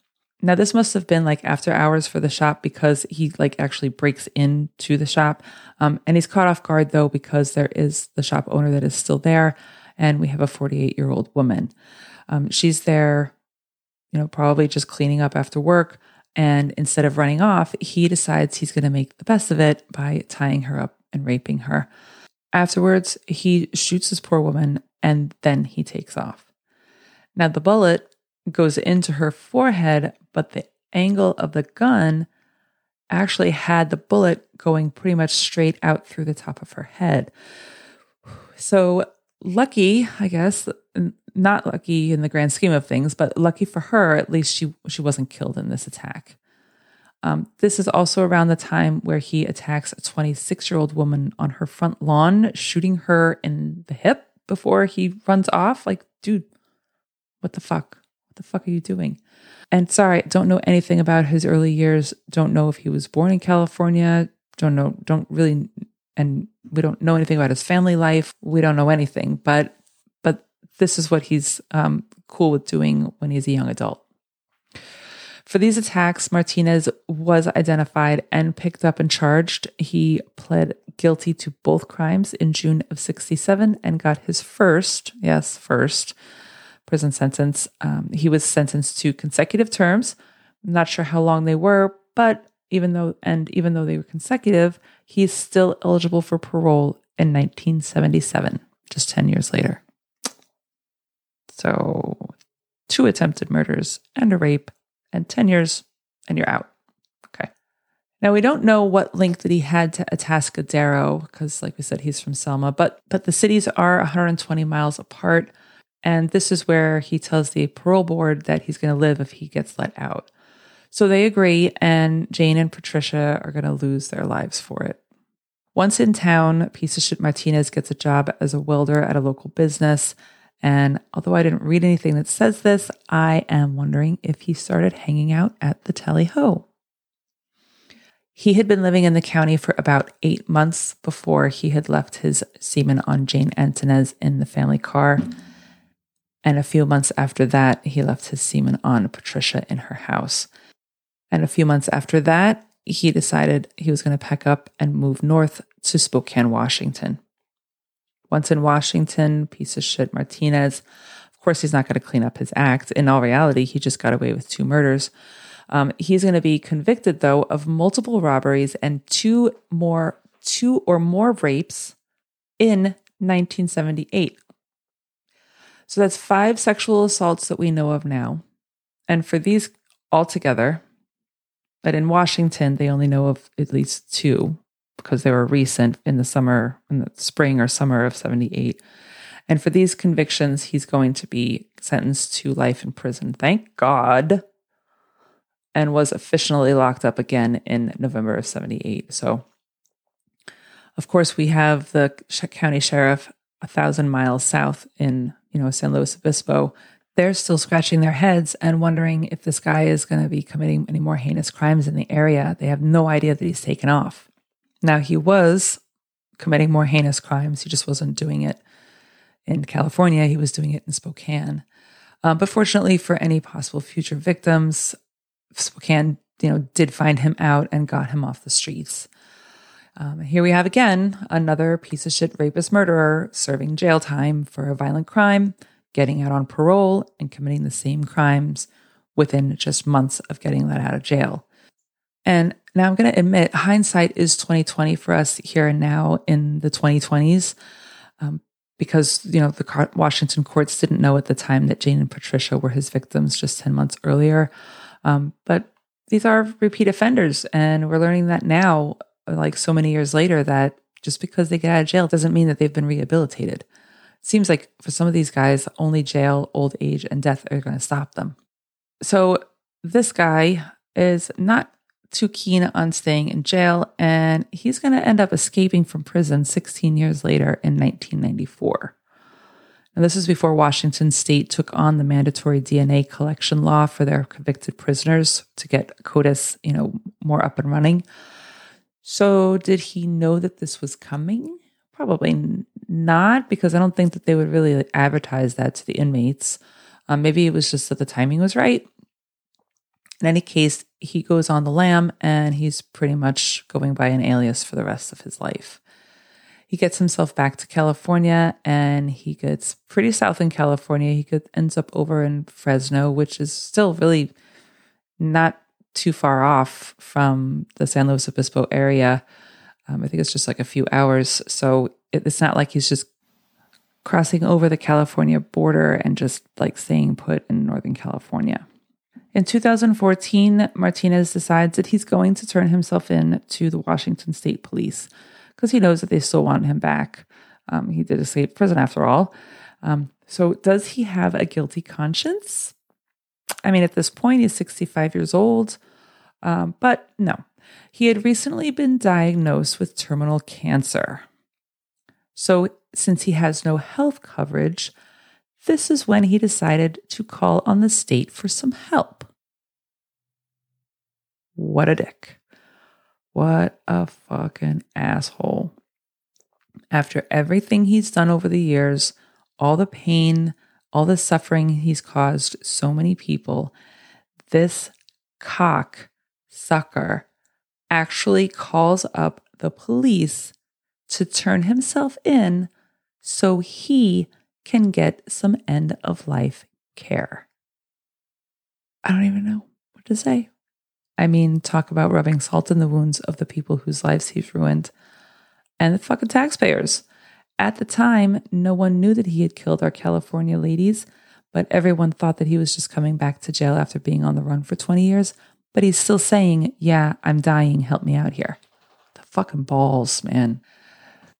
Now, this must have been like after hours for the shop because he like actually breaks into the shop. Um, and he's caught off guard though because there is the shop owner that is still there, and we have a 48 year old woman. Um, she's there, you know, probably just cleaning up after work. And instead of running off, he decides he's going to make the best of it by tying her up and raping her. Afterwards, he shoots this poor woman and then he takes off. Now, the bullet goes into her forehead, but the angle of the gun actually had the bullet going pretty much straight out through the top of her head. So, lucky, I guess, not lucky in the grand scheme of things, but lucky for her, at least she she wasn't killed in this attack. Um, this is also around the time where he attacks a 26 year old woman on her front lawn, shooting her in the hip before he runs off. Like, dude, what the fuck? What the fuck are you doing? And sorry, don't know anything about his early years. Don't know if he was born in California. Don't know, don't really, and we don't know anything about his family life. We don't know anything, but this is what he's um, cool with doing when he's a young adult. For these attacks, Martinez was identified and picked up and charged. He pled guilty to both crimes in June of 67 and got his first, yes, first prison sentence. Um, he was sentenced to consecutive terms. I'm not sure how long they were, but even though and even though they were consecutive, he's still eligible for parole in 1977, just 10 years later. So, two attempted murders and a rape and 10 years and you're out. Okay. Now we don't know what link that he had to Atascadero because like we said he's from Selma, but but the cities are 120 miles apart and this is where he tells the parole board that he's going to live if he gets let out. So they agree, and Jane and Patricia are going to lose their lives for it. Once in town, piece of shit Martinez gets a job as a welder at a local business. And although I didn't read anything that says this, I am wondering if he started hanging out at the Tally Ho. He had been living in the county for about eight months before he had left his semen on Jane Antunez in the family car. And a few months after that, he left his semen on Patricia in her house. And a few months after that, he decided he was going to pack up and move north to Spokane, Washington. Once in Washington, piece of shit Martinez. Of course, he's not going to clean up his act. In all reality, he just got away with two murders. Um, he's going to be convicted, though, of multiple robberies and two more, two or more rapes in 1978. So that's five sexual assaults that we know of now. And for these altogether, but in Washington, they only know of at least two because they were recent in the summer, in the spring or summer of 78. And for these convictions, he's going to be sentenced to life in prison. Thank God. And was officially locked up again in November of 78. So, of course, we have the county sheriff a thousand miles south in, you know, San Luis Obispo they're still scratching their heads and wondering if this guy is going to be committing any more heinous crimes in the area. They have no idea that he's taken off. Now, he was committing more heinous crimes, he just wasn't doing it in California, he was doing it in Spokane. Um, but fortunately for any possible future victims, Spokane, you know, did find him out and got him off the streets. Um, here we have again another piece of shit rapist murderer serving jail time for a violent crime getting out on parole and committing the same crimes within just months of getting let out of jail. And now I'm going to admit hindsight is 2020 for us here and now in the 2020s. Um, because you know the Washington courts didn't know at the time that Jane and Patricia were his victims just 10 months earlier. Um, but these are repeat offenders and we're learning that now like so many years later that just because they get out of jail doesn't mean that they've been rehabilitated seems like for some of these guys, only jail, old age, and death are going to stop them. So this guy is not too keen on staying in jail, and he's going to end up escaping from prison 16 years later in 1994. And this is before Washington state took on the mandatory DNA collection law for their convicted prisoners to get CODIS, you know, more up and running. So did he know that this was coming? Probably not, because I don't think that they would really advertise that to the inmates. Um, maybe it was just that the timing was right. In any case, he goes on the lam and he's pretty much going by an alias for the rest of his life. He gets himself back to California and he gets pretty south in California. He could, ends up over in Fresno, which is still really not too far off from the San Luis Obispo area. Um, I think it's just like a few hours. So it, it's not like he's just crossing over the California border and just like staying put in Northern California. In 2014, Martinez decides that he's going to turn himself in to the Washington State Police because he knows that they still want him back. Um, he did escape prison after all. Um, so, does he have a guilty conscience? I mean, at this point, he's 65 years old, um, but no, he had recently been diagnosed with terminal cancer. So, since he has no health coverage, this is when he decided to call on the state for some help. What a dick. What a fucking asshole. After everything he's done over the years, all the pain, all the suffering he's caused so many people, this cock sucker actually calls up the police to turn himself in so he can get some end of life care. I don't even know what to say. I mean, talk about rubbing salt in the wounds of the people whose lives he's ruined and the fucking taxpayers. At the time, no one knew that he had killed our California ladies, but everyone thought that he was just coming back to jail after being on the run for 20 years. But he's still saying, Yeah, I'm dying. Help me out here. The fucking balls, man.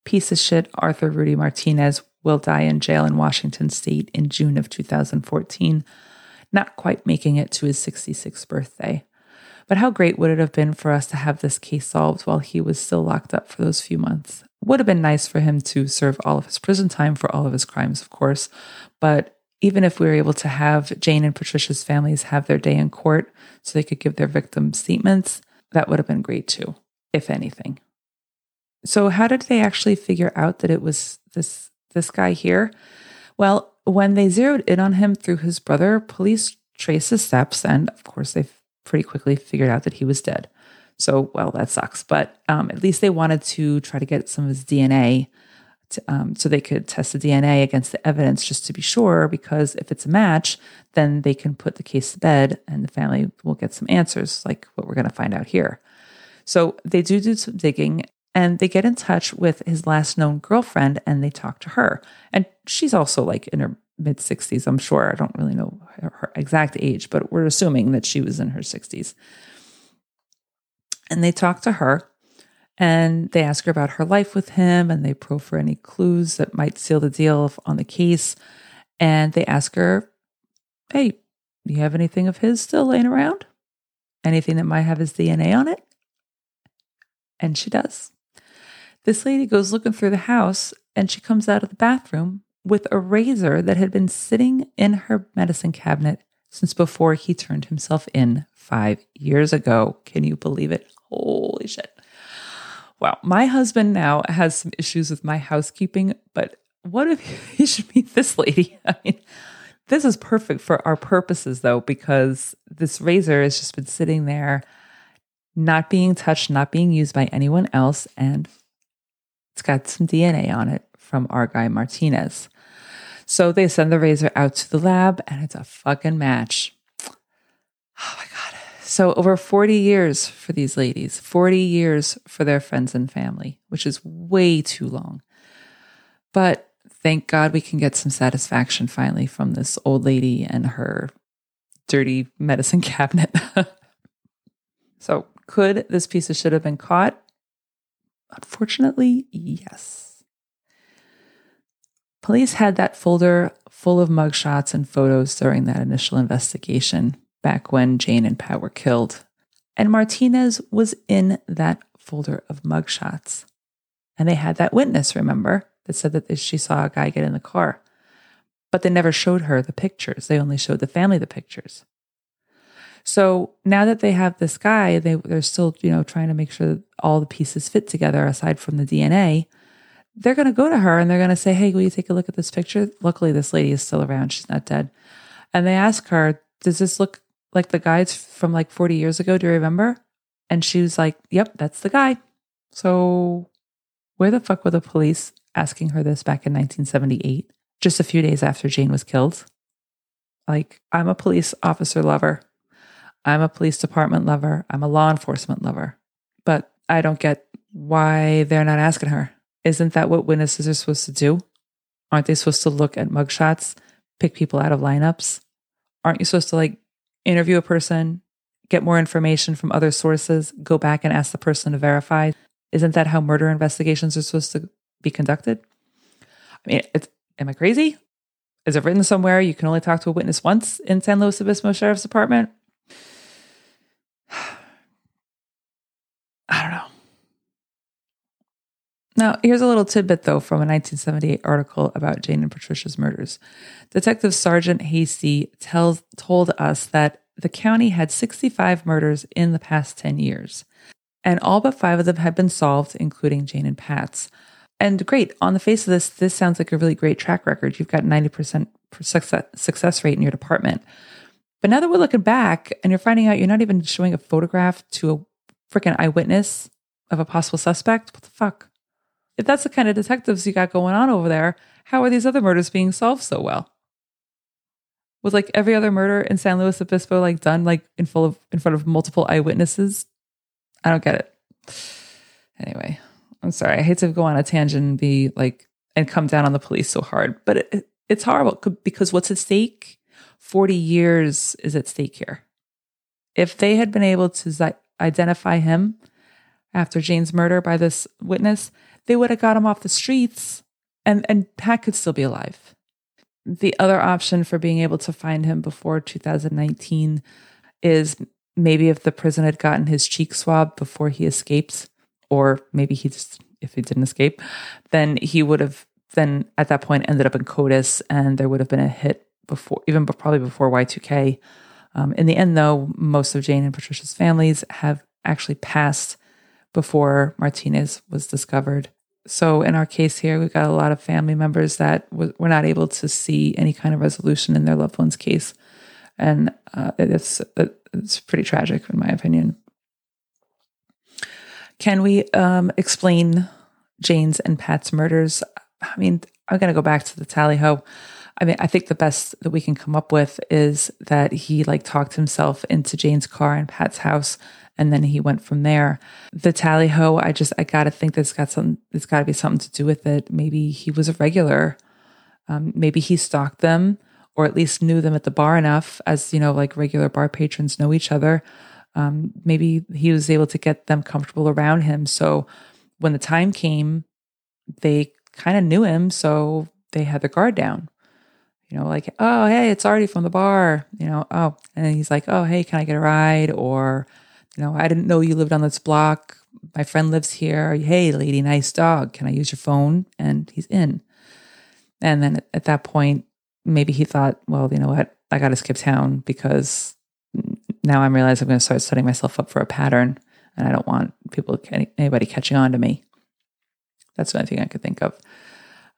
Piece of shit, Arthur Rudy Martinez will die in jail in Washington state in June of 2014, not quite making it to his 66th birthday. But how great would it have been for us to have this case solved while he was still locked up for those few months? Would have been nice for him to serve all of his prison time for all of his crimes, of course. But even if we were able to have Jane and Patricia's families have their day in court so they could give their victim statements, that would have been great too, if anything. So, how did they actually figure out that it was this this guy here? Well, when they zeroed in on him through his brother, police traced his steps, and of course, they pretty quickly figured out that he was dead. So, well, that sucks. But um, at least they wanted to try to get some of his DNA to, um, so they could test the DNA against the evidence just to be sure, because if it's a match, then they can put the case to bed and the family will get some answers, like what we're going to find out here. So they do do some digging and they get in touch with his last known girlfriend and they talk to her. And she's also like in her mid 60s, I'm sure. I don't really know her, exact age, but we're assuming that she was in her 60s. And they talk to her and they ask her about her life with him and they probe for any clues that might seal the deal on the case. And they ask her, Hey, do you have anything of his still laying around? Anything that might have his DNA on it? And she does. This lady goes looking through the house and she comes out of the bathroom with a razor that had been sitting in her medicine cabinet since before he turned himself in five years ago. Can you believe it? Holy shit. Wow. My husband now has some issues with my housekeeping, but what if he should meet this lady? I mean, this is perfect for our purposes though, because this razor has just been sitting there, not being touched, not being used by anyone else, and it's got some DNA on it from our guy Martinez. So they send the razor out to the lab and it's a fucking match. Oh my God. So over 40 years for these ladies, 40 years for their friends and family, which is way too long. But thank God we can get some satisfaction finally from this old lady and her dirty medicine cabinet. so could this piece of shit have been caught? Unfortunately, yes. Police had that folder full of mugshots and photos during that initial investigation back when Jane and Pat were killed. And Martinez was in that folder of mugshots. And they had that witness, remember, that said that she saw a guy get in the car. But they never showed her the pictures. They only showed the family the pictures. So now that they have this guy, they, they're still, you know, trying to make sure all the pieces fit together aside from the DNA. They're going to go to her and they're going to say, Hey, will you take a look at this picture? Luckily, this lady is still around. She's not dead. And they ask her, Does this look like the guys from like 40 years ago? Do you remember? And she was like, Yep, that's the guy. So where the fuck were the police asking her this back in 1978, just a few days after Jane was killed? Like, I'm a police officer lover. I'm a police department lover. I'm a law enforcement lover. But I don't get why they're not asking her. Isn't that what witnesses are supposed to do? Aren't they supposed to look at mugshots, pick people out of lineups? Aren't you supposed to like interview a person, get more information from other sources, go back and ask the person to verify? Isn't that how murder investigations are supposed to be conducted? I mean, am I crazy? Is it written somewhere you can only talk to a witness once in San Luis Obispo Sheriff's Department? I don't know. Now, here's a little tidbit, though, from a 1978 article about Jane and Patricia's murders. Detective Sergeant Hasty tells, told us that the county had 65 murders in the past 10 years, and all but five of them had been solved, including Jane and Pat's. And great, on the face of this, this sounds like a really great track record. You've got 90% success, success rate in your department. But now that we're looking back and you're finding out you're not even showing a photograph to a freaking eyewitness of a possible suspect, what the fuck? If that's the kind of detectives you got going on over there, how are these other murders being solved so well? Was like every other murder in San Luis Obispo like done like in full of in front of multiple eyewitnesses? I don't get it. Anyway, I'm sorry. I hate to go on a tangent and be like and come down on the police so hard, but it, it, it's horrible because what's at stake? 40 years is at stake here. If they had been able to identify him after Jane's murder by this witness, they would have got him off the streets and, and Pat could still be alive. The other option for being able to find him before 2019 is maybe if the prison had gotten his cheek swab before he escaped, or maybe he just, if he didn't escape, then he would have then at that point ended up in CODIS and there would have been a hit before, even probably before Y2K. Um, in the end, though, most of Jane and Patricia's families have actually passed before Martinez was discovered. So in our case here, we've got a lot of family members that w- were not able to see any kind of resolution in their loved one's case, and uh, it's it's pretty tragic in my opinion. Can we um, explain Jane's and Pat's murders? I mean, I'm going to go back to the tally ho. I mean, I think the best that we can come up with is that he like talked himself into Jane's car and Pat's house and then he went from there. The tally ho, I just I gotta think that's got some. It's got to be something to do with it. Maybe he was a regular. Um, maybe he stalked them, or at least knew them at the bar enough, as you know, like regular bar patrons know each other. Um, maybe he was able to get them comfortable around him. So when the time came, they kind of knew him, so they had their guard down. You know, like, oh, hey, it's Artie from the bar. You know, oh, and he's like, oh, hey, can I get a ride? Or you know, I didn't know you lived on this block. My friend lives here. Hey, lady, nice dog. Can I use your phone? And he's in. And then at that point, maybe he thought, well, you know what? I got to skip town because now I'm realizing I'm going to start setting myself up for a pattern and I don't want people, anybody catching on to me. That's the only thing I could think of.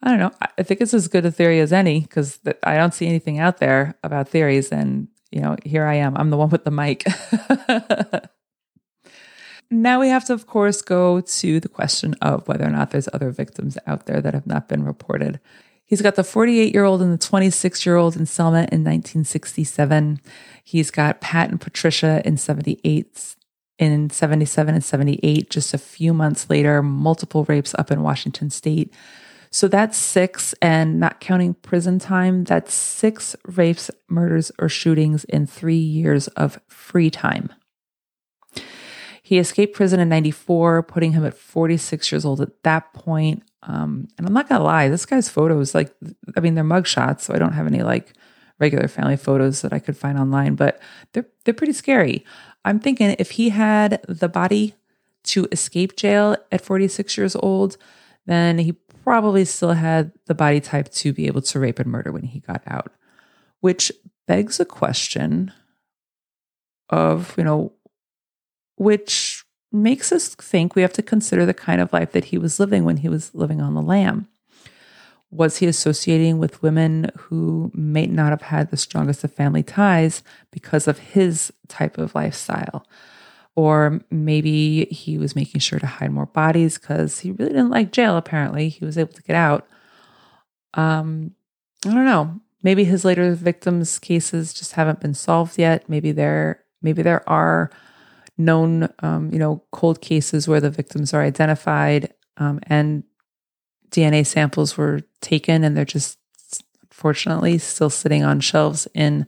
I don't know. I think it's as good a theory as any because I don't see anything out there about theories. And, you know, here I am. I'm the one with the mic. Now we have to, of course, go to the question of whether or not there's other victims out there that have not been reported. He's got the 48 year old and the 26 year old in Selma in 1967. He's got Pat and Patricia in 78, in 77 and 78, just a few months later, multiple rapes up in Washington state. So that's six, and not counting prison time, that's six rapes, murders, or shootings in three years of free time. He escaped prison in 94, putting him at 46 years old at that point. Um, and I'm not gonna lie, this guy's photos, like, I mean, they're mugshots, so I don't have any like regular family photos that I could find online, but they're they're pretty scary. I'm thinking if he had the body to escape jail at 46 years old, then he probably still had the body type to be able to rape and murder when he got out. Which begs a question of, you know, which makes us think we have to consider the kind of life that he was living when he was living on the lam. Was he associating with women who may not have had the strongest of family ties because of his type of lifestyle? Or maybe he was making sure to hide more bodies because he really didn't like jail, apparently. He was able to get out. Um, I don't know. Maybe his later victims' cases just haven't been solved yet. Maybe there maybe there are known, um, you know, cold cases where the victims are identified um, and DNA samples were taken, and they're just unfortunately still sitting on shelves in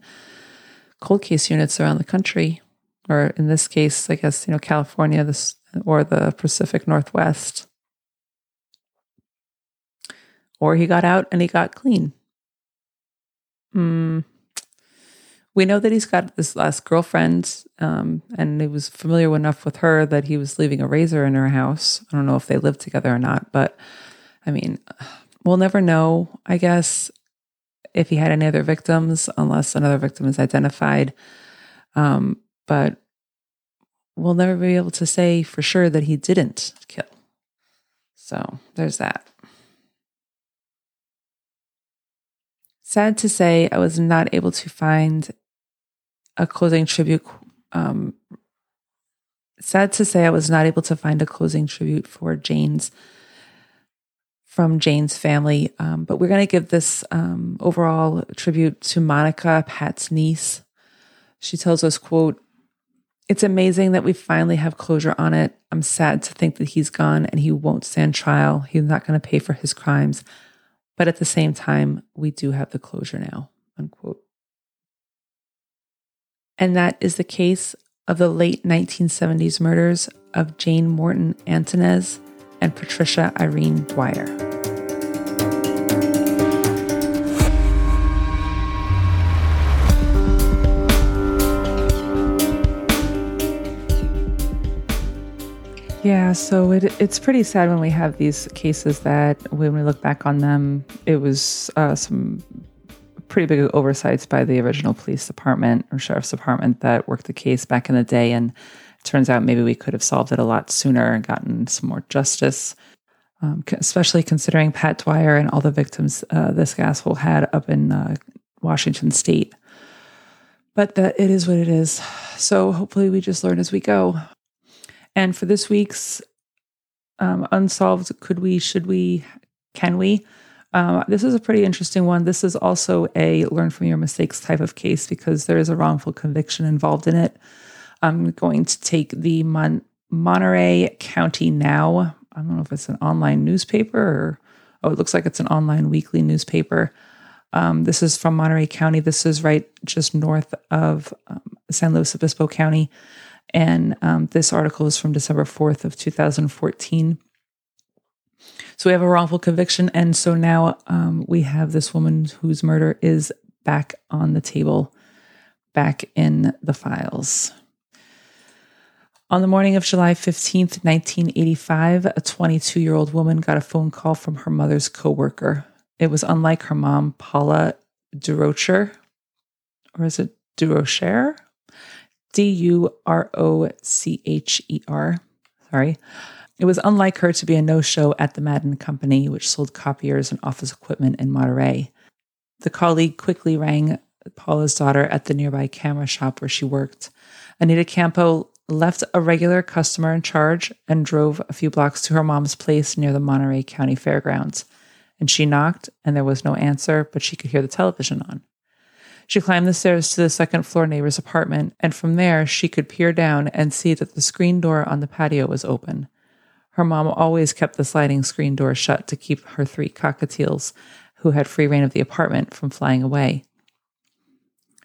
cold case units around the country, or in this case, I guess you know California, this or the Pacific Northwest. Or he got out and he got clean. Hmm. We know that he's got this last girlfriend, um, and he was familiar enough with her that he was leaving a razor in her house. I don't know if they lived together or not, but I mean, we'll never know, I guess, if he had any other victims, unless another victim is identified. Um, but we'll never be able to say for sure that he didn't kill. So there's that. Sad to say, I was not able to find a closing tribute. Um, sad to say, I was not able to find a closing tribute for Jane's from Jane's family. Um, but we're going to give this um, overall tribute to Monica, Pat's niece. She tells us, quote, it's amazing that we finally have closure on it. I'm sad to think that he's gone and he won't stand trial. He's not going to pay for his crimes. But at the same time, we do have the closure now. Unquote. And that is the case of the late 1970s murders of Jane Morton Antunez and Patricia Irene Dwyer. Yeah, so it, it's pretty sad when we have these cases that when we look back on them, it was uh, some pretty big oversights by the original police department or sheriff's department that worked the case back in the day. And turns out maybe we could have solved it a lot sooner and gotten some more justice, um, especially considering Pat Dwyer and all the victims uh, this asshole had up in uh, Washington state. But that it is what it is. So hopefully we just learn as we go. And for this week's um, unsolved, could we, should we, can we? Um, this is a pretty interesting one. This is also a learn from your mistakes type of case because there is a wrongful conviction involved in it. I'm going to take the Mon- Monterey County Now. I don't know if it's an online newspaper or, oh, it looks like it's an online weekly newspaper. Um, this is from Monterey County. This is right just north of um, San Luis Obispo County. And um, this article is from December 4th of 2014. So we have a wrongful conviction. And so now um, we have this woman whose murder is back on the table, back in the files. On the morning of July 15th, 1985, a 22 year old woman got a phone call from her mother's coworker. It was unlike her mom, Paula Durocher, or is it Durocher? D U R O C H E R. Sorry. It was unlike her to be a no show at the Madden Company, which sold copiers and office equipment in Monterey. The colleague quickly rang Paula's daughter at the nearby camera shop where she worked. Anita Campo left a regular customer in charge and drove a few blocks to her mom's place near the Monterey County Fairgrounds. And she knocked, and there was no answer, but she could hear the television on. She climbed the stairs to the second floor neighbor's apartment, and from there she could peer down and see that the screen door on the patio was open. Her mom always kept the sliding screen door shut to keep her three cockatiels, who had free rein of the apartment, from flying away.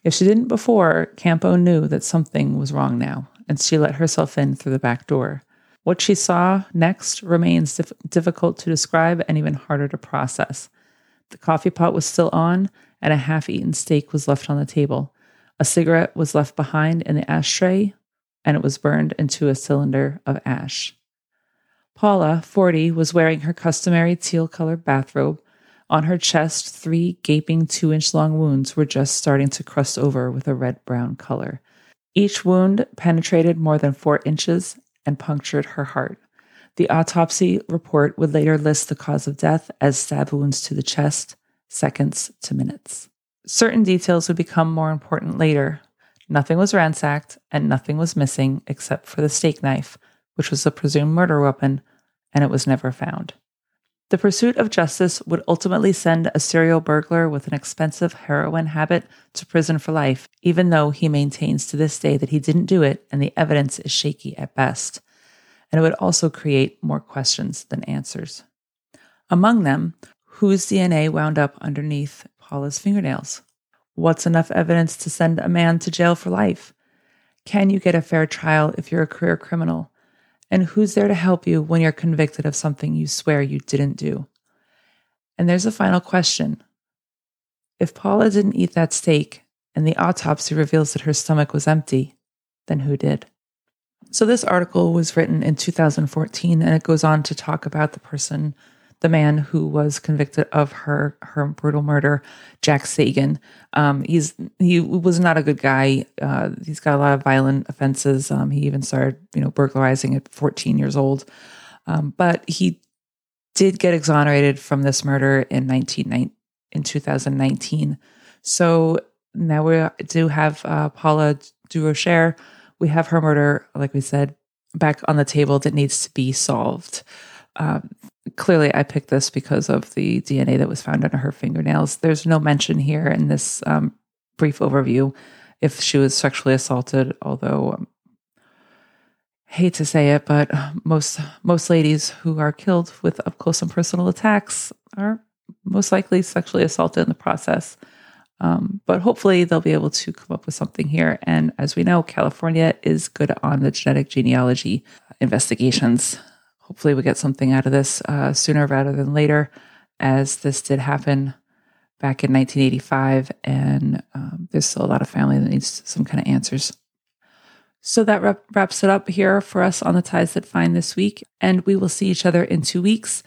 If she didn't before, Campo knew that something was wrong now, and she let herself in through the back door. What she saw next remains dif- difficult to describe and even harder to process. The coffee pot was still on, and a half eaten steak was left on the table. A cigarette was left behind in the ashtray, and it was burned into a cylinder of ash. Paula, 40, was wearing her customary teal colored bathrobe. On her chest, three gaping two inch long wounds were just starting to crust over with a red brown color. Each wound penetrated more than four inches and punctured her heart. The autopsy report would later list the cause of death as stab wounds to the chest, seconds to minutes. Certain details would become more important later. Nothing was ransacked, and nothing was missing except for the steak knife, which was the presumed murder weapon, and it was never found. The pursuit of justice would ultimately send a serial burglar with an expensive heroin habit to prison for life, even though he maintains to this day that he didn't do it and the evidence is shaky at best. And it would also create more questions than answers. Among them, whose DNA wound up underneath Paula's fingernails? What's enough evidence to send a man to jail for life? Can you get a fair trial if you're a career criminal? And who's there to help you when you're convicted of something you swear you didn't do? And there's a final question. If Paula didn't eat that steak and the autopsy reveals that her stomach was empty, then who did? So, this article was written in 2014 and it goes on to talk about the person the man who was convicted of her her brutal murder, Jack Sagan. Um, he's he was not a good guy. Uh, he's got a lot of violent offenses. Um, he even started, you know, burglarizing at 14 years old. Um, but he did get exonerated from this murder in 19 in 2019. So now we do have uh, Paula Durocher. We have her murder, like we said, back on the table that needs to be solved. Um, clearly, I picked this because of the DNA that was found under her fingernails. There's no mention here in this um, brief overview if she was sexually assaulted, although um, hate to say it, but most most ladies who are killed with up close and personal attacks are most likely sexually assaulted in the process. Um, but hopefully they'll be able to come up with something here. And as we know, California is good on the genetic genealogy investigations. Hopefully we get something out of this uh, sooner rather than later, as this did happen back in 1985, and um, there's still a lot of family that needs some kind of answers. So that wraps it up here for us on the ties that find this week. And we will see each other in two weeks.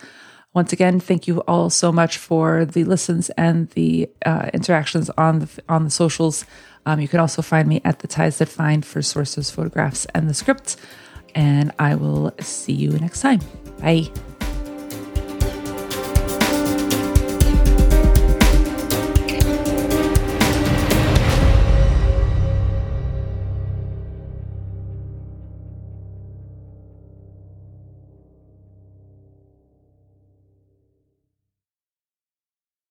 Once again, thank you all so much for the listens and the uh, interactions on the on the socials. Um, you can also find me at the ties that find for sources, photographs, and the script. And I will see you next time. Bye.